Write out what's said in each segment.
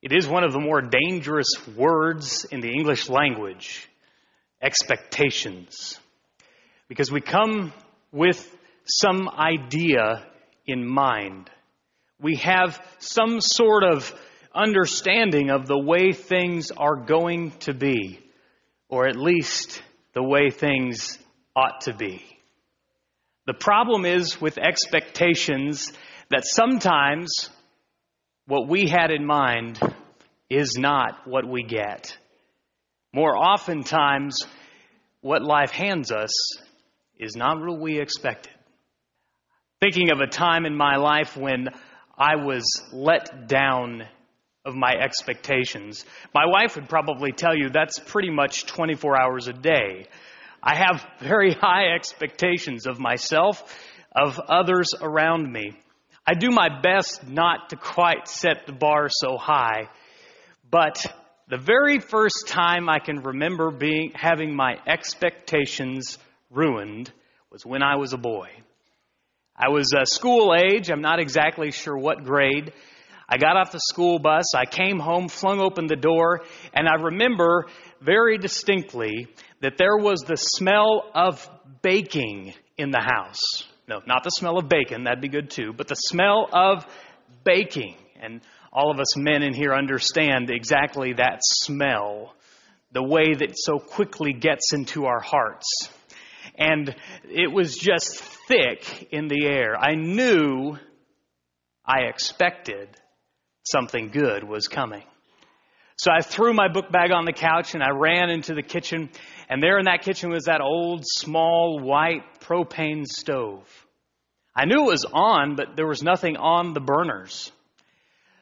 It is one of the more dangerous words in the English language expectations. Because we come with some idea in mind. We have some sort of understanding of the way things are going to be, or at least the way things ought to be. The problem is with expectations that sometimes what we had in mind is not what we get. More oftentimes, what life hands us is not what we expected. Thinking of a time in my life when I was let down of my expectations. My wife would probably tell you that's pretty much 24 hours a day. I have very high expectations of myself, of others around me. I do my best not to quite set the bar so high, but the very first time I can remember being having my expectations ruined was when I was a boy. I was a school age, I'm not exactly sure what grade. I got off the school bus, I came home, flung open the door, and I remember very distinctly that there was the smell of baking in the house. No, not the smell of bacon, that'd be good too, but the smell of baking. And all of us men in here understand exactly that smell, the way that so quickly gets into our hearts. And it was just thick in the air. I knew, I expected something good was coming. So I threw my book bag on the couch and I ran into the kitchen. And there in that kitchen was that old, small, white propane stove. I knew it was on, but there was nothing on the burners.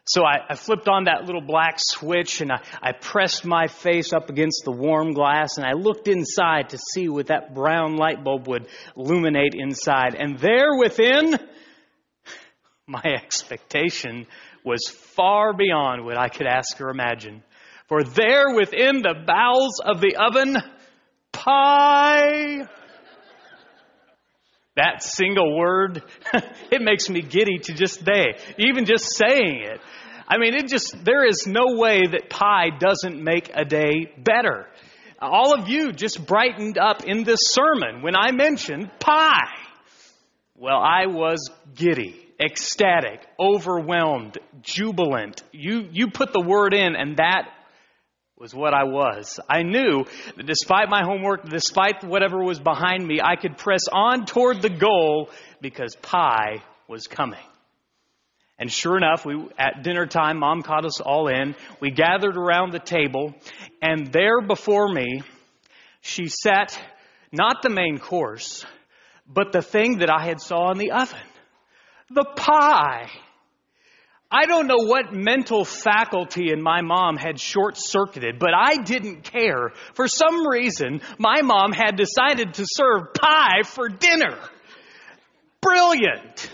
So I, I, flipped on that little black switch and I, I pressed my face up against the warm glass and I looked inside to see what that brown light bulb would illuminate inside. And there within, my expectation was far beyond what I could ask or imagine. For there within the bowels of the oven, pie. That single word, it makes me giddy to just day, even just saying it. I mean, it just, there is no way that pie doesn't make a day better. All of you just brightened up in this sermon when I mentioned pie. Well, I was giddy, ecstatic, overwhelmed, jubilant. You, you put the word in and that was what I was. I knew that despite my homework, despite whatever was behind me, I could press on toward the goal because pie was coming. And sure enough, we, at dinner time, mom caught us all in. We gathered around the table, and there before me, she set not the main course, but the thing that I had saw in the oven. The pie. I don't know what mental faculty in my mom had short circuited, but I didn't care. For some reason, my mom had decided to serve pie for dinner. Brilliant.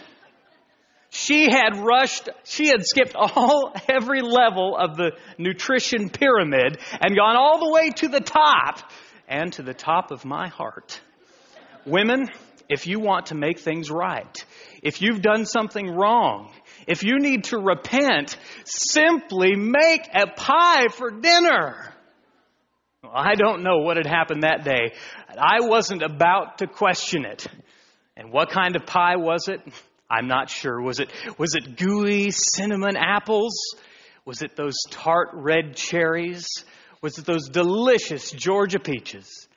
She had rushed, she had skipped all, every level of the nutrition pyramid and gone all the way to the top and to the top of my heart. Women, if you want to make things right, if you've done something wrong, if you need to repent, simply make a pie for dinner. Well, I don't know what had happened that day. I wasn't about to question it. And what kind of pie was it? I'm not sure. Was it, was it gooey cinnamon apples? Was it those tart red cherries? Was it those delicious Georgia peaches?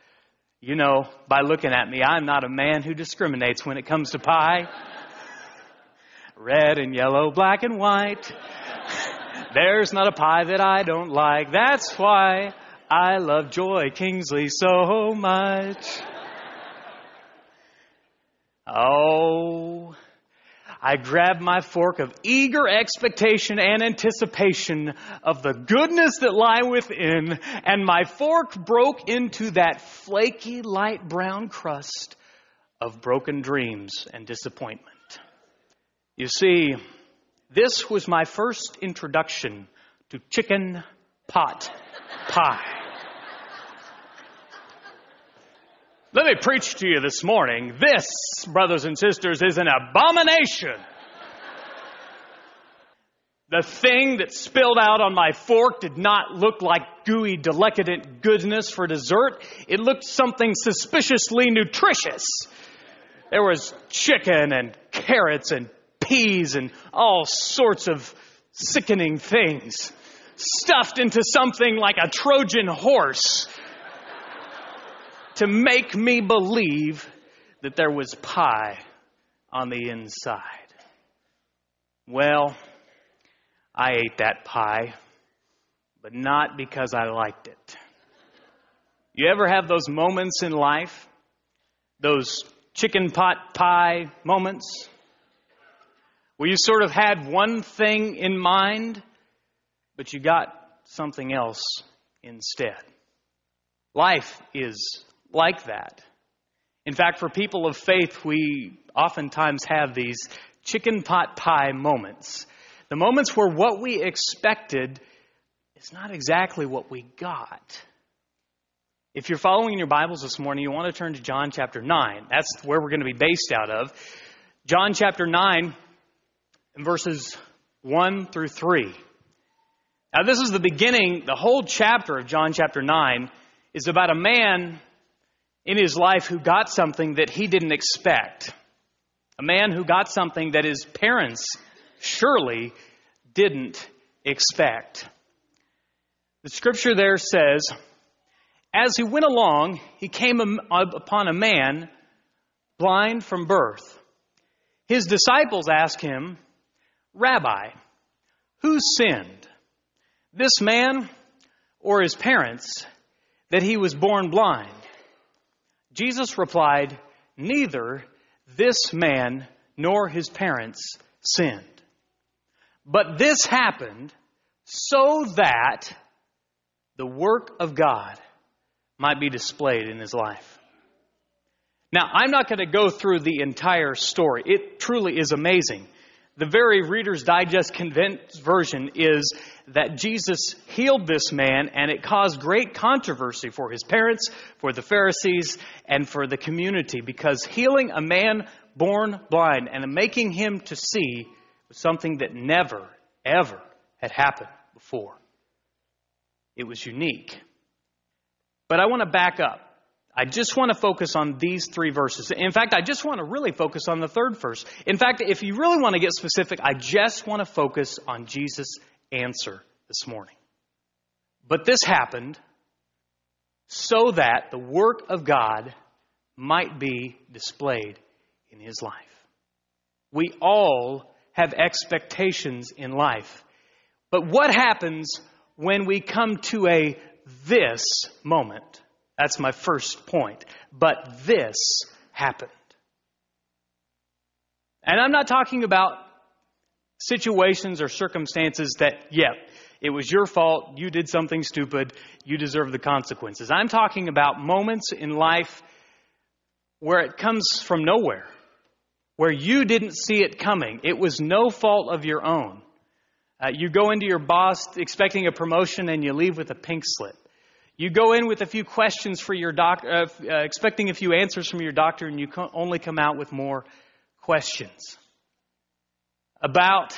You know, by looking at me, I'm not a man who discriminates when it comes to pie. Red and yellow, black and white. There's not a pie that I don't like. That's why I love Joy Kingsley so much. Oh, I grabbed my fork of eager expectation and anticipation of the goodness that lie within, and my fork broke into that flaky light brown crust of broken dreams and disappointment. You see, this was my first introduction to chicken pot pie. Let me preach to you this morning. This, brothers and sisters, is an abomination. The thing that spilled out on my fork did not look like gooey, decadent goodness for dessert. It looked something suspiciously nutritious. There was chicken and carrots and peas and all sorts of sickening things stuffed into something like a Trojan horse to make me believe that there was pie on the inside. Well, I ate that pie, but not because I liked it. You ever have those moments in life? Those chicken pot pie moments? Where you sort of had one thing in mind, but you got something else instead. Life is like that. In fact, for people of faith, we oftentimes have these chicken pot pie moments. The moments where what we expected is not exactly what we got. If you're following your Bibles this morning, you want to turn to John chapter 9. That's where we're going to be based out of. John chapter 9, verses 1 through 3. Now, this is the beginning, the whole chapter of John chapter 9 is about a man in his life who got something that he didn't expect. A man who got something that his parents surely didn't expect. The scripture there says, As he went along, he came upon a man blind from birth. His disciples asked him, Rabbi, who sinned, this man or his parents, that he was born blind? Jesus replied, Neither this man nor his parents sinned. But this happened so that the work of God might be displayed in his life. Now, I'm not going to go through the entire story. It truly is amazing. The very Reader's Digest condensed version is that Jesus healed this man and it caused great controversy for his parents, for the Pharisees, and for the community because healing a man born blind and making him to see was something that never, ever had happened before. It was unique. But I want to back up. I just want to focus on these three verses. In fact, I just want to really focus on the third verse. In fact, if you really want to get specific, I just want to focus on Jesus' answer this morning. But this happened so that the work of God might be displayed in his life. We all have expectations in life. But what happens when we come to a this moment? That's my first point. But this happened. And I'm not talking about situations or circumstances that, yeah, it was your fault, you did something stupid, you deserve the consequences. I'm talking about moments in life where it comes from nowhere, where you didn't see it coming. It was no fault of your own. Uh, you go into your boss expecting a promotion and you leave with a pink slip. You go in with a few questions for your doctor, uh, uh, expecting a few answers from your doctor, and you co- only come out with more questions. About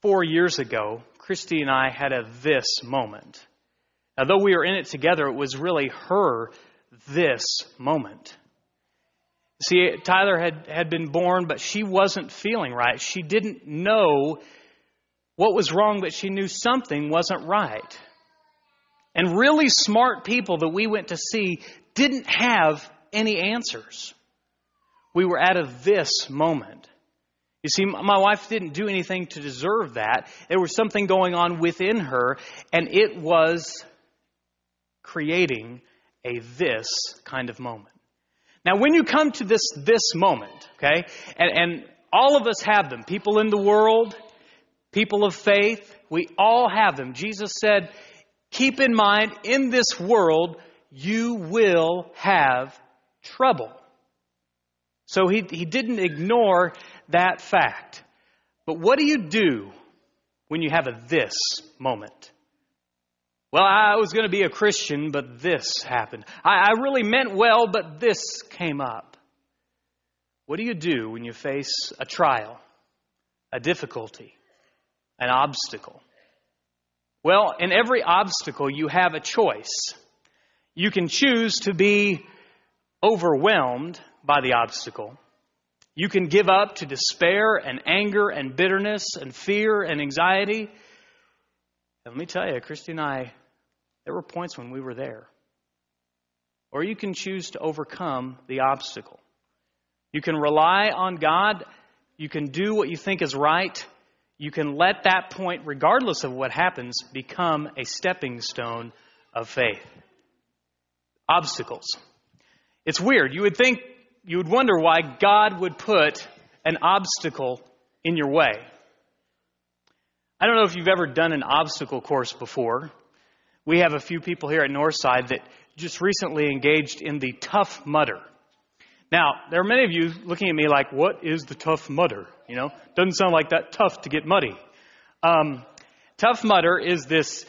four years ago, Christy and I had a this moment. Now, though we were in it together, it was really her this moment. See, Tyler had, had been born, but she wasn't feeling right. She didn't know what was wrong, but she knew something wasn't right. And really smart people that we went to see didn't have any answers. We were at a this moment. You see, my wife didn't do anything to deserve that. There was something going on within her, and it was creating a this kind of moment. Now, when you come to this this moment, okay, and, and all of us have them, people in the world, people of faith, we all have them. Jesus said, keep in mind, in this world, you will have trouble. So he, he didn't ignore that fact. But what do you do when you have a this moment? Well, I was going to be a Christian, but this happened. I, I really meant well, but this came up. What do you do when you face a trial, a difficulty, an obstacle? Well, in every obstacle, you have a choice. You can choose to be overwhelmed by the obstacle. You can give up to despair and anger and bitterness and fear and anxiety. And let me tell you, Christy and I, there were points when we were there. Or you can choose to overcome the obstacle. You can rely on God. You can do what you think is right. You can let that point, regardless of what happens, become a stepping stone of faith. Obstacles. It's weird. You would think, you would wonder why God would put an obstacle in your way. I don't know if you've ever done an obstacle course before. We have a few people here at Northside that just recently engaged in the Tough Mudder. Now, there are many of you looking at me like, what is the Tough Mudder? You know, doesn't sound like that tough to get muddy. Um, tough Mudder is this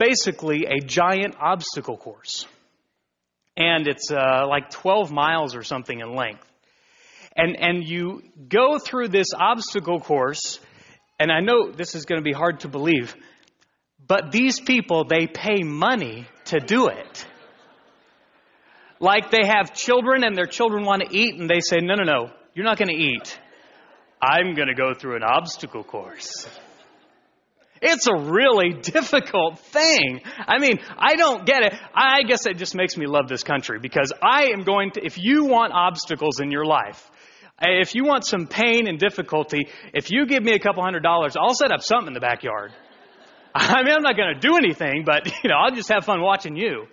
basically a giant obstacle course. And it's uh, like 12 miles or something in length. And, and you go through this obstacle course, and I know this is going to be hard to believe, but these people, they pay money to do it. Like they have children and their children want to eat and they say, no, no, no, you're not going to eat. I'm going to go through an obstacle course. It's a really difficult thing. I mean, I don't get it. I guess it just makes me love this country because I am going to, if you want obstacles in your life, if you want some pain and difficulty, if you give me a couple hundred dollars, I'll set up something in the backyard. I mean, I'm not going to do anything, but, you know, I'll just have fun watching you.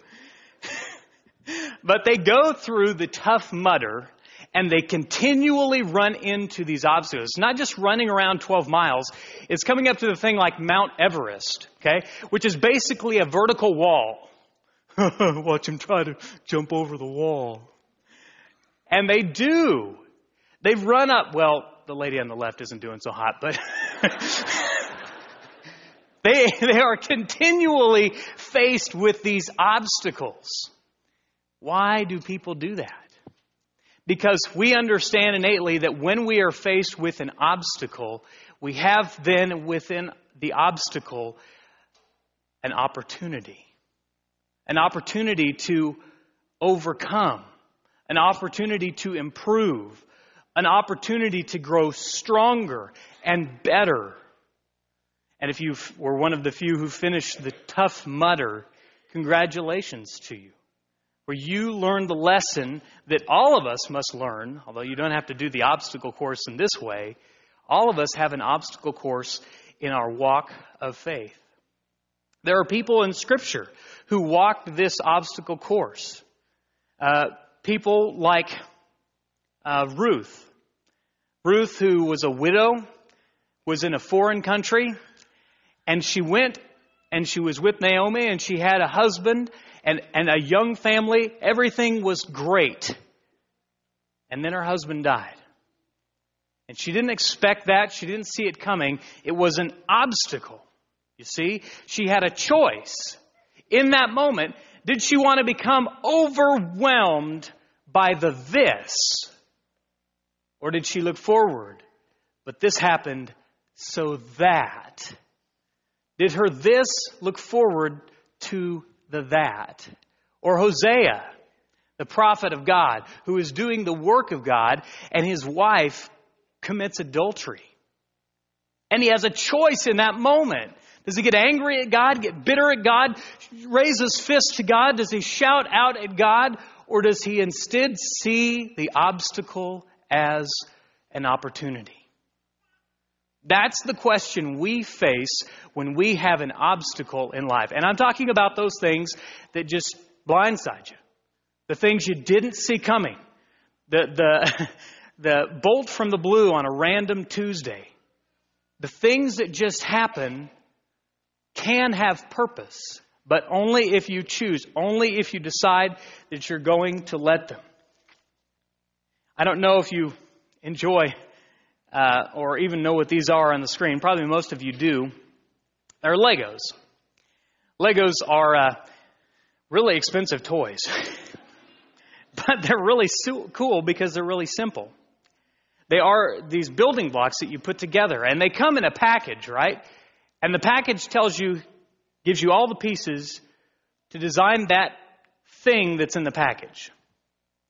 But they go through the Tough Mudder and they continually run into these obstacles. It's not just running around 12 miles, it's coming up to the thing like Mount Everest, okay, which is basically a vertical wall. Watch him try to jump over the wall. And they do. They've run up, well, the lady on the left isn't doing so hot, but they, they are continually faced with these obstacles. Why do people do that? Because we understand innately that when we are faced with an obstacle, we have then within the obstacle an opportunity. An opportunity to overcome. An opportunity to improve. An opportunity to grow stronger and better. And if you were one of the few who finished the Tough Mudder, congratulations to you where you learn the lesson that all of us must learn, although you don't have to do the obstacle course in this way. All of us have an obstacle course in our walk of faith. There are people in Scripture who walked this obstacle course. Uh, people like uh, Ruth. Ruth, who was a widow, was in a foreign country, and she went and she was with Naomi, and she had a husband, and, and a young family. Everything was great. And then her husband died. And she didn't expect that. She didn't see it coming. It was an obstacle. You see, she had a choice. In that moment, did she want to become overwhelmed by the this? Or did she look forward? But this happened so that. Did her this look forward to the that. Or Hosea, the prophet of God, who is doing the work of God, and his wife commits adultery. And he has a choice in that moment. Does he get angry at God, get bitter at God, raise his fist to God? Does he shout out at God? Or does he instead see the obstacle as an opportunity? That's the question we face when we have an obstacle in life. And I'm talking about those things that just blindside you. The things you didn't see coming. The, the, the bolt from the blue on a random Tuesday. The things that just happen can have purpose, but only if you choose, only if you decide that you're going to let them. I don't know if you enjoy uh, or even know what these are on the screen. Probably most of you do. They're Legos. Legos are uh, really expensive toys, but they're really so- cool because they're really simple. They are these building blocks that you put together, and they come in a package, right? And the package tells you, gives you all the pieces to design that thing that's in the package.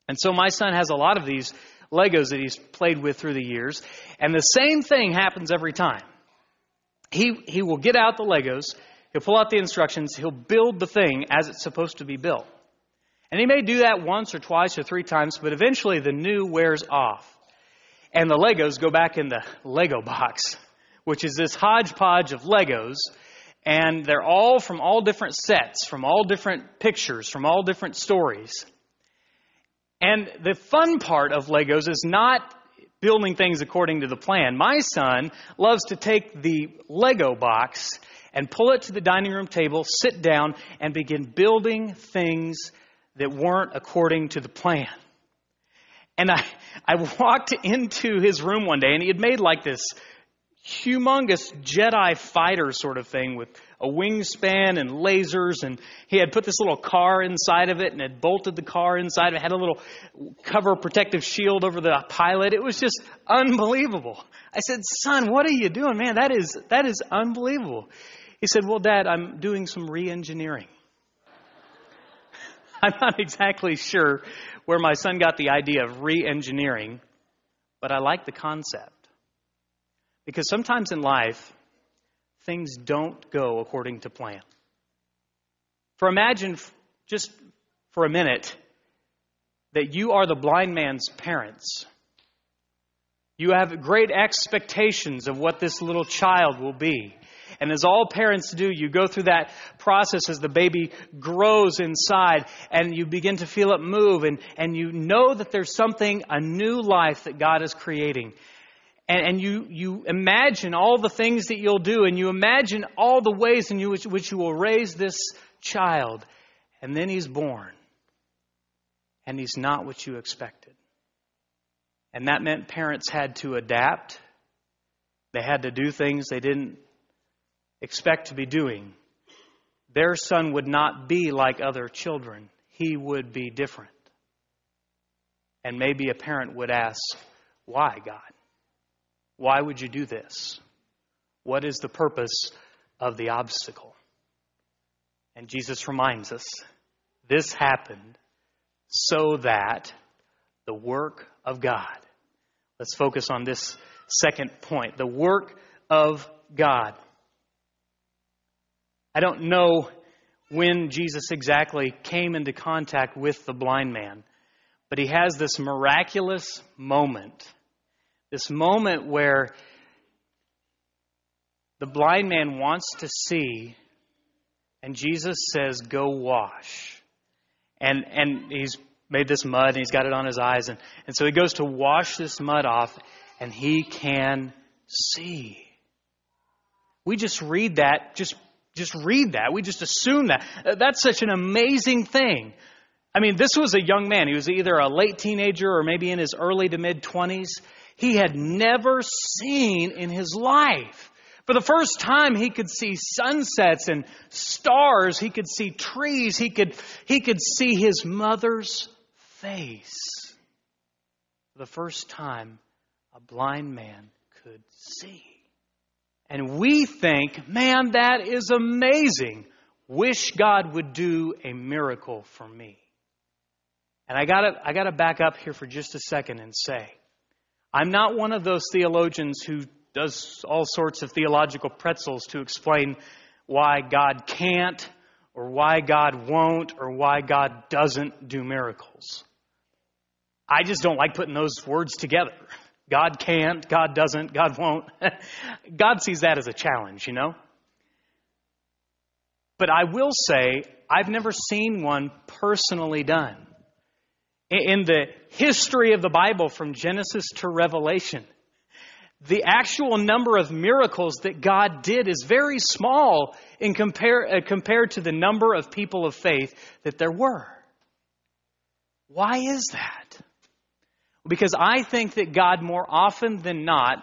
And so my son has a lot of these Legos that he's played with through the years, and the same thing happens every time. He, he will get out the Legos, he'll pull out the instructions, he'll build the thing as it's supposed to be built. And he may do that once or twice or three times, but eventually the new wears off. And the Legos go back in the Lego box, which is this hodgepodge of Legos. And they're all from all different sets, from all different pictures, from all different stories. And the fun part of Legos is not building things according to the plan. My son loves to take the Lego box and pull it to the dining room table, sit down, and begin building things that weren't according to the plan. And I, I walked into his room one day and he had made like this humongous Jedi fighter sort of thing with a wingspan and lasers and he had put this little car inside of it and had bolted the car inside it, had a little cover protective shield over the pilot. It was just unbelievable. I said, son, what are you doing? Man, that is, that is unbelievable. He said, well, dad, I'm doing some re-engineering. I'm not exactly sure where my son got the idea of re engineering, but I like the concept. Because sometimes in life, things don't go according to plan. For imagine, just for a minute, that you are the blind man's parents. You have great expectations of what this little child will be. And as all parents do, you go through that process as the baby grows inside and you begin to feel it move and, and you know that there's something, a new life that God is creating. And, and you, you imagine all the things that you'll do and you imagine all the ways in which, which you will raise this child. And then he's born. And he's not what you expected. And that meant parents had to adapt. They had to do things they didn't expect to be doing. Their son would not be like other children, he would be different. And maybe a parent would ask, Why, God? Why would you do this? What is the purpose of the obstacle? And Jesus reminds us this happened so that the work of God. Let's focus on this second point the work of God. I don't know when Jesus exactly came into contact with the blind man, but he has this miraculous moment. This moment where the blind man wants to see, and Jesus says, Go wash. And, and he's made this mud and he's got it on his eyes. And, and so he goes to wash this mud off, and he can see. We just read that just just read that. We just assume that. That's such an amazing thing. I mean, this was a young man. He was either a late teenager or maybe in his early to mid 20s. He had never seen in his life. For the first time, he could see sunsets and stars. He could see trees. He could, he could see his mother's face. For the first time, a blind man could see. And we think, man, that is amazing. Wish God would do a miracle for me. And I gotta, I gotta back up here for just a second and say, I'm not one of those theologians who does all sorts of theological pretzels to explain why God can't or why God won't or why God doesn't do miracles. I just don't like putting those words together. God can't, God doesn't, God won't. God sees that as a challenge, you know? But I will say, I've never seen one personally done. In the history of the Bible from Genesis to Revelation, the actual number of miracles that God did is very small in compare, uh, compared to the number of people of faith that there were. Why is that? Because I think that God, more often than not,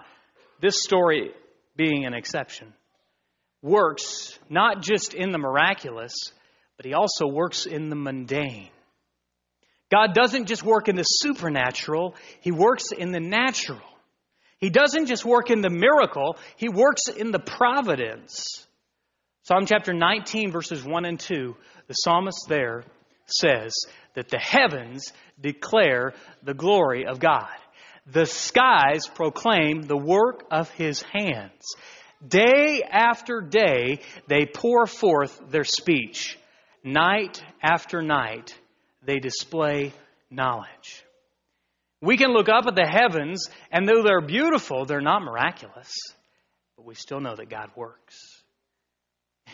this story being an exception, works not just in the miraculous, but He also works in the mundane. God doesn't just work in the supernatural, He works in the natural. He doesn't just work in the miracle, He works in the providence. Psalm chapter 19, verses 1 and 2, the psalmist there says that the heavens declare the glory of God. The skies proclaim the work of his hands. Day after day, they pour forth their speech. Night after night, they display knowledge. We can look up at the heavens, and though they're beautiful, they're not miraculous. But we still know that God works.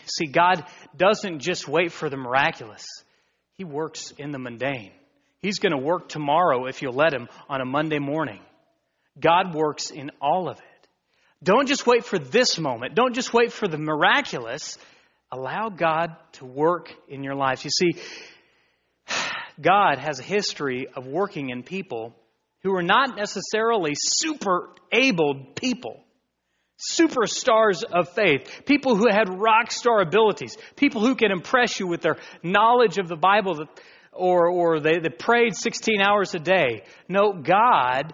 See, God doesn't just wait for the miraculous, He works in the mundane. He's going to work tomorrow if you'll let Him on a Monday morning. God works in all of it. Don't just wait for this moment. Don't just wait for the miraculous. Allow God to work in your life. You see, God has a history of working in people who are not necessarily super abled people superstars of faith, people who had rock star abilities, people who can impress you with their knowledge of the Bible or, or they, they prayed 16 hours a day. No, God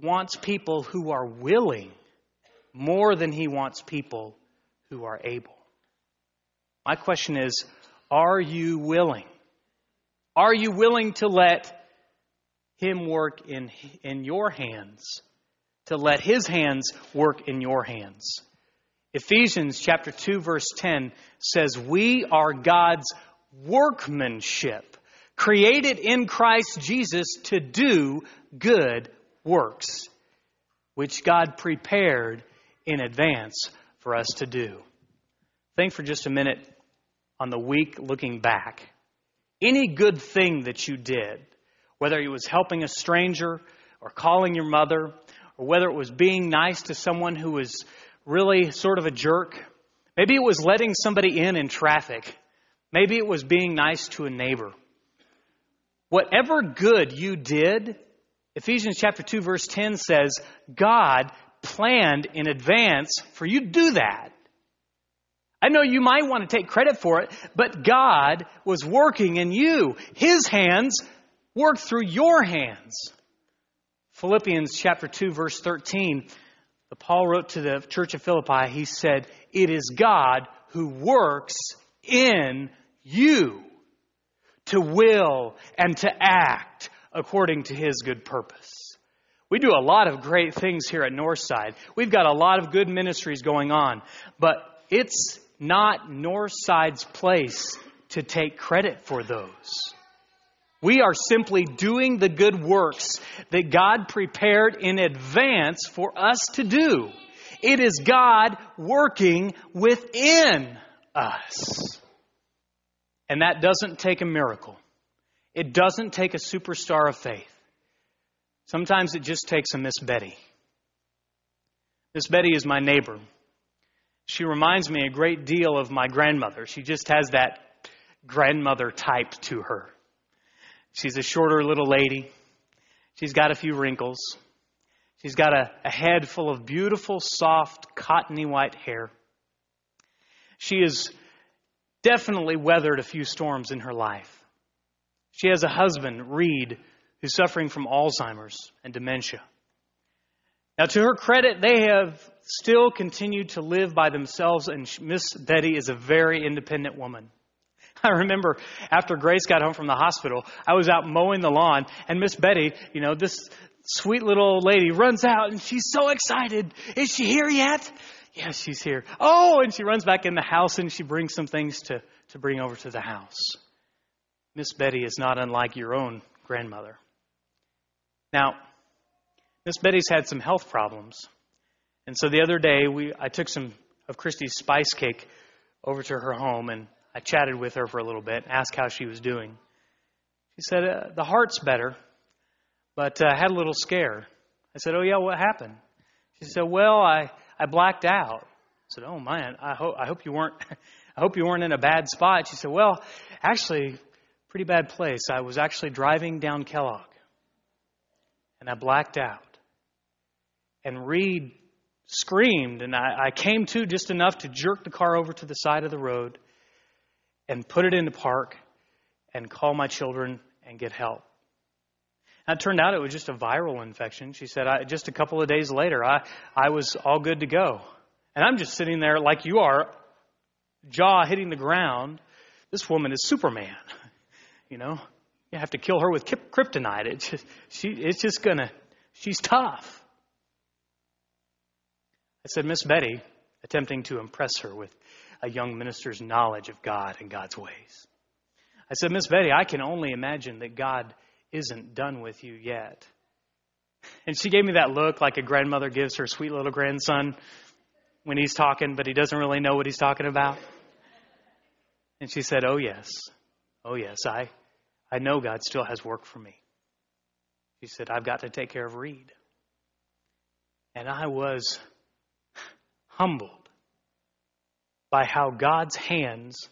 wants people who are willing more than He wants people who are able. My question is are you willing? Are you willing to let Him work in, in your hands? to let his hands work in your hands. Ephesians chapter 2 verse 10 says, "We are God's workmanship, created in Christ Jesus to do good works, which God prepared in advance for us to do." Think for just a minute on the week looking back. Any good thing that you did, whether it was helping a stranger or calling your mother or whether it was being nice to someone who was really sort of a jerk. Maybe it was letting somebody in in traffic. Maybe it was being nice to a neighbor. Whatever good you did, Ephesians chapter 2 verse 10 says, God planned in advance for you to do that. I know you might want to take credit for it, but God was working in you. His hands worked through your hands. Philippians chapter 2 verse 13, Paul wrote to the church of Philippi, he said, "It is God who works in you to will and to act according to his good purpose." We do a lot of great things here at Northside. We've got a lot of good ministries going on, but it's not Northside's place to take credit for those. We are simply doing the good works that God prepared in advance for us to do. It is God working within us. And that doesn't take a miracle. It doesn't take a superstar of faith. Sometimes it just takes a Miss Betty. Miss Betty is my neighbor. She reminds me a great deal of my grandmother. She just has that grandmother type to her. She's a shorter little lady. She's got a few wrinkles. She's got a, a head full of beautiful, soft, cottony white hair. She has definitely weathered a few storms in her life. She has a husband, Reed, who's suffering from Alzheimer's and dementia. Now, to her credit, they have still continued to live by themselves, and Miss Betty is a very independent woman. I remember after Grace got home from the hospital, I was out mowing the lawn, and Miss Betty, you know, this sweet little old lady runs out, and she's so excited. Is she here yet? Yes, she's here. Oh, and she runs back in the house, and she brings some things to, to bring over to the house. Miss Betty is not unlike your own grandmother. Now, Miss Betty's had some health problems. And so the other day, we, I took some of Christy's spice cake over to her home, and I chatted with her for a little bit, asked how she was doing. She said, uh, The heart's better, but uh, had a little scare. I said, Oh, yeah, what happened? She said, Well, I, I blacked out. I said, Oh, man, I, hope I hope you weren't. I hope you weren't in a bad spot. She said, Well, actually, pretty bad place. I was actually driving down Kellogg, and I blacked out. And Reed screamed, and I, I came to just enough to jerk the car over to the side of the road and put it in the park and call my children and get help. And it turned out it was just a viral infection. She said, I, just a couple of days later, I, I was all good to go. And I'm just sitting there like you are, jaw hitting the ground. This woman is Superman. You know, you have to kill her with kryptonite. It's just, she, it's just gonna, she's tough. I said, Miss Betty, attempting to impress her with a young minister's knowledge of God and God's ways. I said, Miss Betty, I can only imagine that God isn't done with you yet. And she gave me that look like a grandmother gives her sweet little grandson when he's talking, but he doesn't really know what he's talking about. And she said, Oh, yes. Oh, yes. I, I know God still has work for me. She said, I've got to take care of Reed. And I was humbled by how God's hands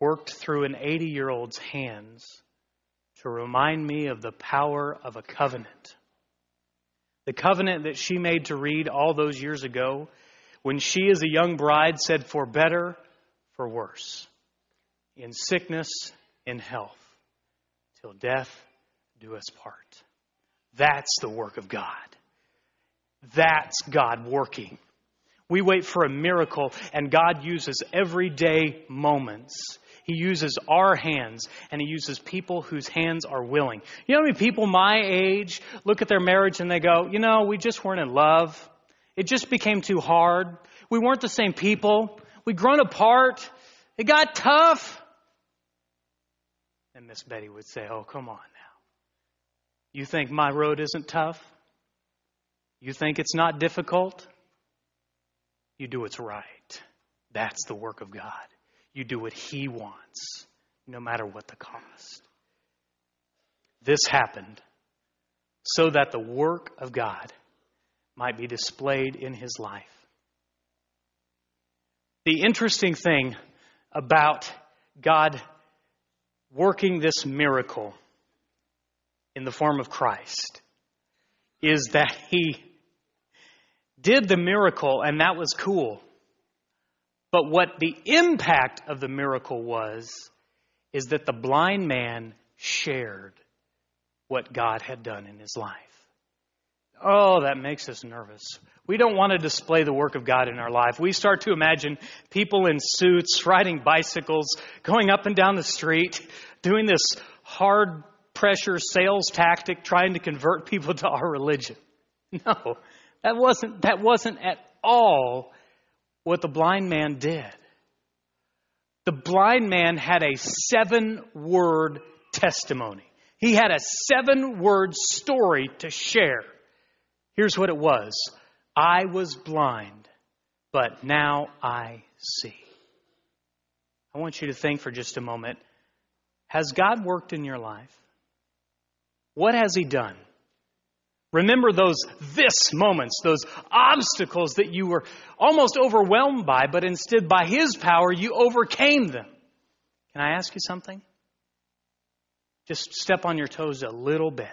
worked through an 80 year old's hands to remind me of the power of a covenant. The covenant that she made to Reed all those years ago when she, as a young bride, said, For better, for worse, in sickness, in health, till death do us part. That's the work of God. That's God working. We wait for a miracle, and God uses everyday moments he uses our hands and He uses people whose hands are willing. You know how many people my age look at their marriage and they go, you know, we just weren't in love. It just became too hard. We weren't the same people. We'd grown apart. It got tough. And Miss Betty would say, oh, come on now. You think my road isn't tough? You think it's not difficult? You do what's right. That's the work of God. You do what He wants, no matter what the cost. This happened so that the work of God might be displayed in His life. The interesting thing about God working this miracle in the form of Christ is that He did the miracle, and that was cool. But what the impact of the miracle was, is that the blind man shared what God had done in his life. Oh, that makes us nervous. We don't want to display the work of God in our life. We start to imagine people in suits riding bicycles, going up and down the street, doing this hard pressure sales tactic trying to convert people to our religion. No, that wasn't, that wasn't at all what the blind man did. The blind man had a seven word testimony. He had a seven word story to share. Here's what it was I was blind, but now I see. I want you to think for just a moment Has God worked in your life? What has He done? Remember those this moments, those obstacles that you were almost overwhelmed by, but instead by His power you overcame them. Can I ask you something? Just step on your toes a little bit.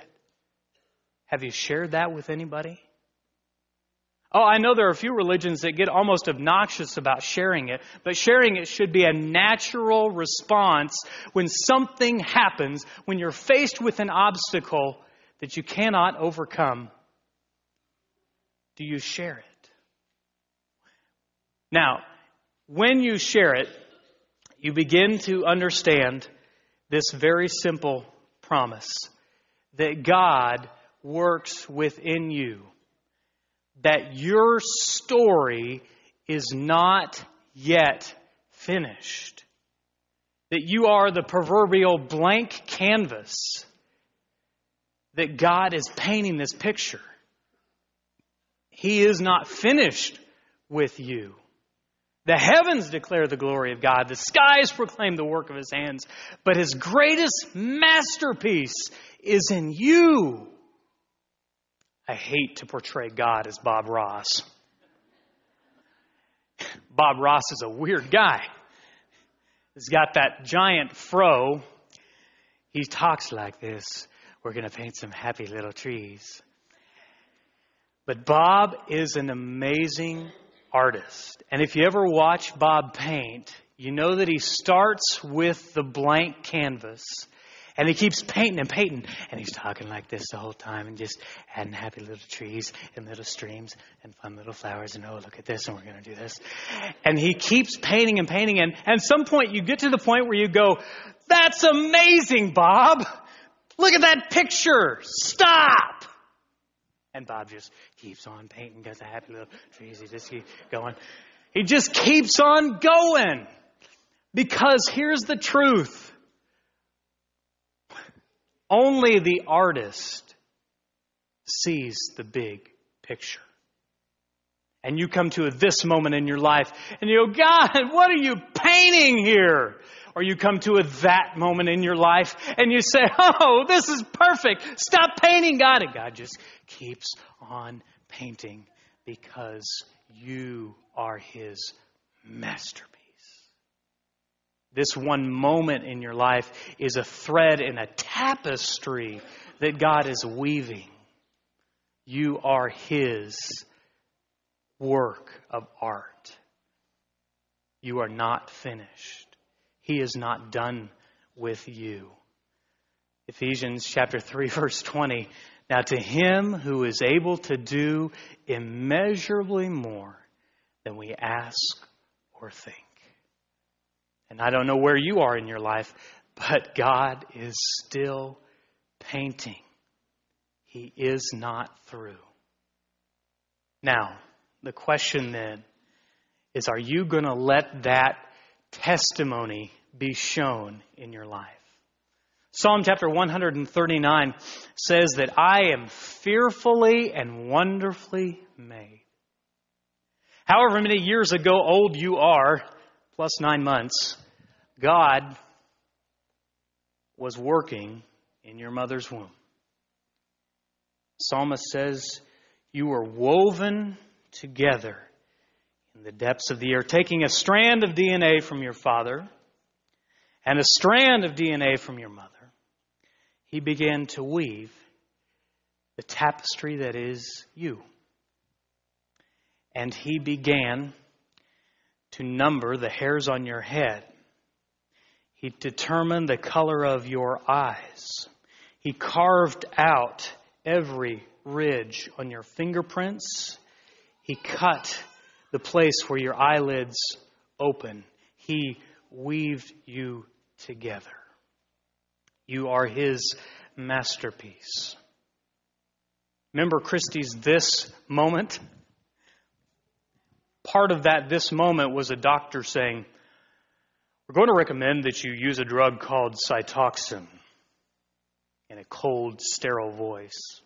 Have you shared that with anybody? Oh, I know there are a few religions that get almost obnoxious about sharing it, but sharing it should be a natural response when something happens, when you're faced with an obstacle that you cannot overcome, do you share it? Now, when you share it, you begin to understand this very simple promise that God works within you, that your story is not yet finished, that you are the proverbial blank canvas that God is painting this picture. He is not finished with you. The heavens declare the glory of God. The skies proclaim the work of his hands. But his greatest masterpiece is in you. I hate to portray God as Bob Ross. Bob Ross is a weird guy. He's got that giant fro. He talks like this we're going to paint some happy little trees. But Bob is an amazing artist. And if you ever watch Bob paint, you know that he starts with the blank canvas And he keeps painting and painting. And he's talking like this the whole time and just adding happy little trees and little streams and fun little flowers. And oh, look at this. And we're going to do this. And he keeps painting and painting. And at some point, you get to the point where you go, That's amazing, Bob. Look at that picture. Stop. And Bob just keeps on painting, does a happy little trees. He just keeps going. He just keeps on going. Because here's the truth. Only the artist sees the big picture. And you come to this moment in your life and you go, God, what are you painting here? Or you come to a that moment in your life and you say, Oh, this is perfect. Stop painting God. And God just keeps on painting because you are His masterpiece. This one moment in your life is a thread in a tapestry that God is weaving. You are His work of art. You are not finished. He is not done with you. Ephesians chapter 3 verse 20. Now to him who is able to do immeasurably more than we ask or think. And I don't know where you are in your life, but God is still painting. He is not through. Now, the question then is are you going to let that testimony be shown in your life? Psalm chapter 139 says that I am fearfully and wonderfully made. However many years ago old you are, plus nine months, God was working in your mother's womb. Psalmist says, You were woven together in the depths of the earth, taking a strand of DNA from your father and a strand of DNA from your mother. He began to weave the tapestry that is you. And he began to number the hairs on your head he determined the color of your eyes. He carved out every ridge on your fingerprints. He cut the place where your eyelids open. He weaved you together. You are His masterpiece. Remember Christie's this moment? Part of that this moment was a doctor saying, we're going to recommend that you use a drug called Cytoxan in a cold, sterile voice.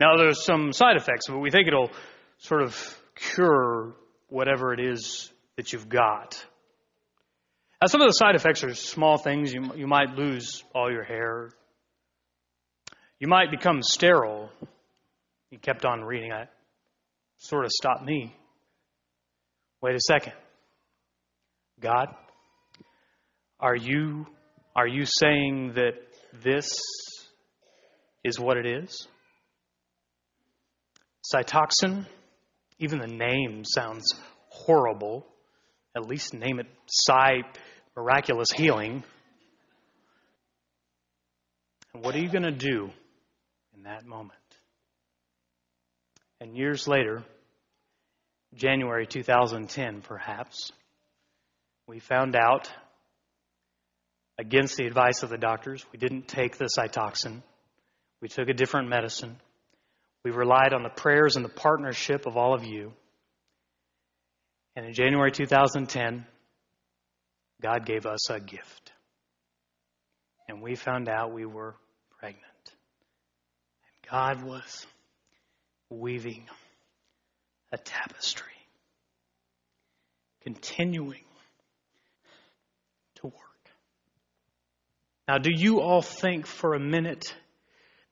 Now, there's some side effects, but we think it'll sort of cure whatever it is that you've got. Now, some of the side effects are small things. You, you might lose all your hair. You might become sterile. He kept on reading. I sort of stopped me. Wait a second. God, are you, are you saying that this is what it is? Cytoxan, even the name sounds horrible. At least name it Cy Miraculous Healing. And what are you going to do in that moment? And years later, January 2010 perhaps, we found out against the advice of the doctors. We didn't take the Cytoxan. We took a different medicine. We relied on the prayers and the partnership of all of you. And in January 2010, God gave us a gift. And we found out we were pregnant. And God was weaving a tapestry, continuing to work. Now, do you all think for a minute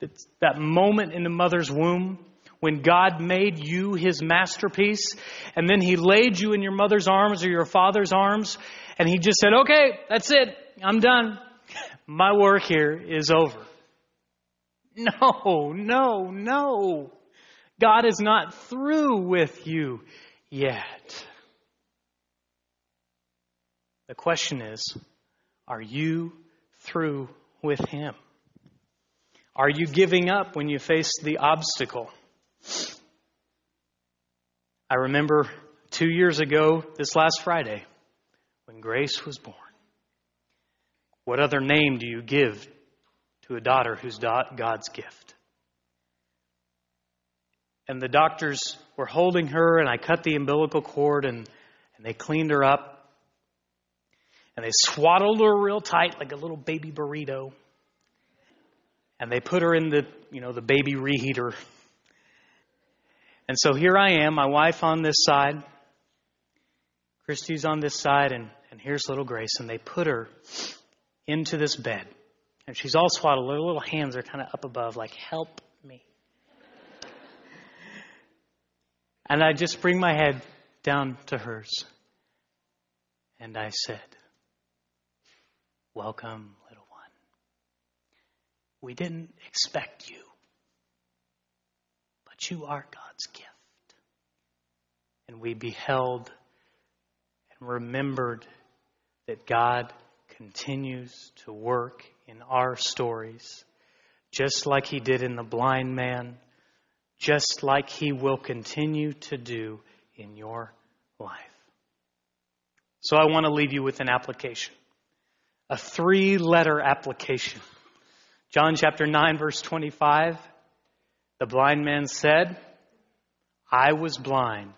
that that moment in the mother's womb when God made you his masterpiece and then he laid you in your mother's arms or your father's arms and he just said, okay, that's it. I'm done. My work here is over. No, no, no. God is not through with you yet. The question is, are you through with Him? Are you giving up when you face the obstacle? I remember two years ago, this last Friday, when Grace was born. What other name do you give to a daughter who's God's gift? And the doctors were holding her, and I cut the umbilical cord, and, and they cleaned her up. And they swaddled her real tight like a little baby burrito. And they put her in the, you know, the baby reheater. And so here I am, my wife on this side, Christy's on this side, and, and here's little Grace. And they put her into this bed. And she's all swaddled. Her little hands are kind of up above, like, help me. and I just bring my head down to hers. And I said, Welcome. We didn't expect you, but you are God's gift. And we beheld and remembered that God continues to work in our stories, just like He did in the blind man, just like He will continue to do in your life. So I want to leave you with an application, a three letter application. John chapter 9, verse 25. The blind man said, I was blind,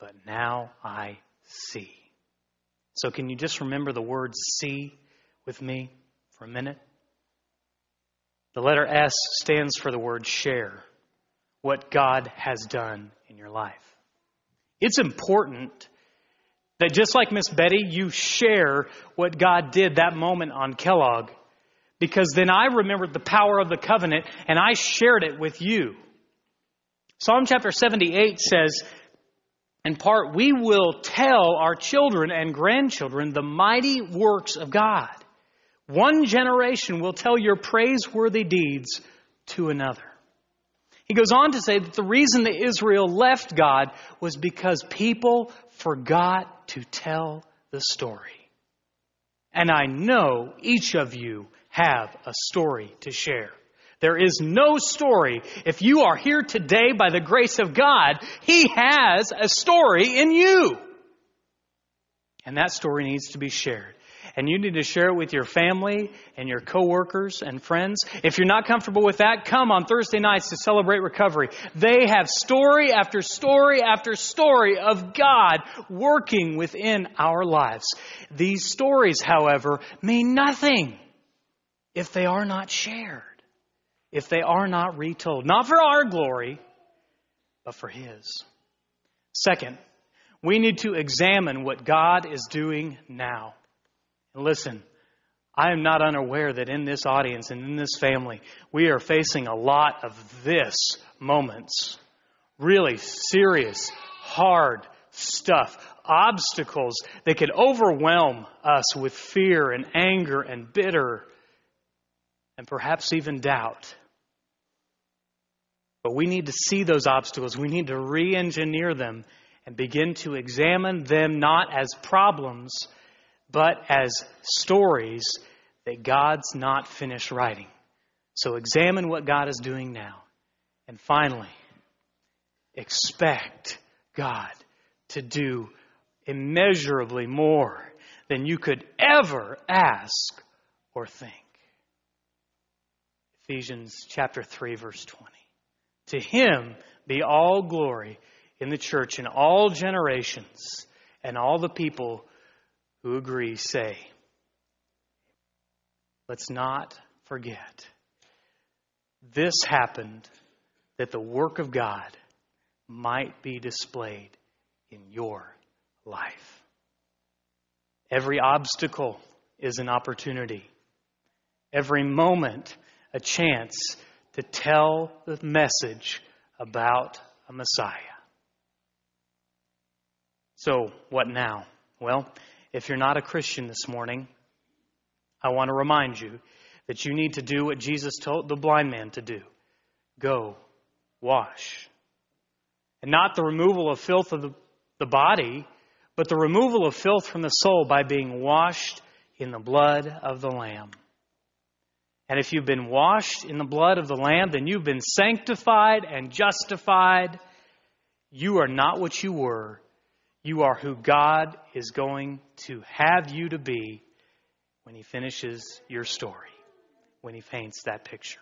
but now I see. So, can you just remember the word see with me for a minute? The letter S stands for the word share, what God has done in your life. It's important that just like Miss Betty, you share what God did that moment on Kellogg, because then I remembered the power of the covenant and I shared it with you. Psalm chapter 78 says, in part, we will tell our children and grandchildren the mighty works of God. One generation will tell your praiseworthy deeds to another. He goes on to say that the reason that Israel left God was because people forgot to tell the story. And I know each of you have a story to share. There is no story. If you are here today by the grace of God, He has a story in you. And that story needs to be shared. And you need to share it with your family and your coworkers and friends. If you're not comfortable with that, come on Thursday nights to celebrate recovery. They have story after story after story of God working within our lives. These stories, however, mean nothing if they are not shared if they are not retold. Not for our glory, but for His. Second, we need to examine what God is doing now. And listen, I am not unaware that in this audience and in this family, we are facing a lot of this moments. Really serious, hard stuff, obstacles that could overwhelm us with fear and anger and bitter and perhaps even doubt. But we need to see those obstacles. We need to re engineer them and begin to examine them not as problems, but as stories that God's not finished writing. So examine what God is doing now. And finally, expect God to do immeasurably more than you could ever ask or think. Ephesians chapter 3 verse 20. To him be all glory in the church in all generations, and all the people who agree say, Let's not forget. This happened that the work of God might be displayed in your life. Every obstacle is an opportunity. Every moment, a chance to tell the message about a Messiah. So, what now? Well, if you're not a Christian this morning, I want to remind you that you need to do what Jesus told the blind man to do go, wash. And not the removal of filth of the, the body, but the removal of filth from the soul by being washed in the blood of the Lamb. And if you've been washed in the blood of the Lamb, then you've been sanctified and justified. You are not what you were. You are who God is going to have you to be when He finishes your story, when He paints that picture.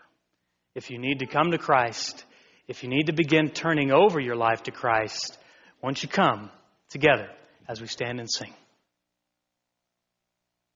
If you need to come to Christ, if you need to begin turning over your life to Christ, won't you come together as we stand and sing?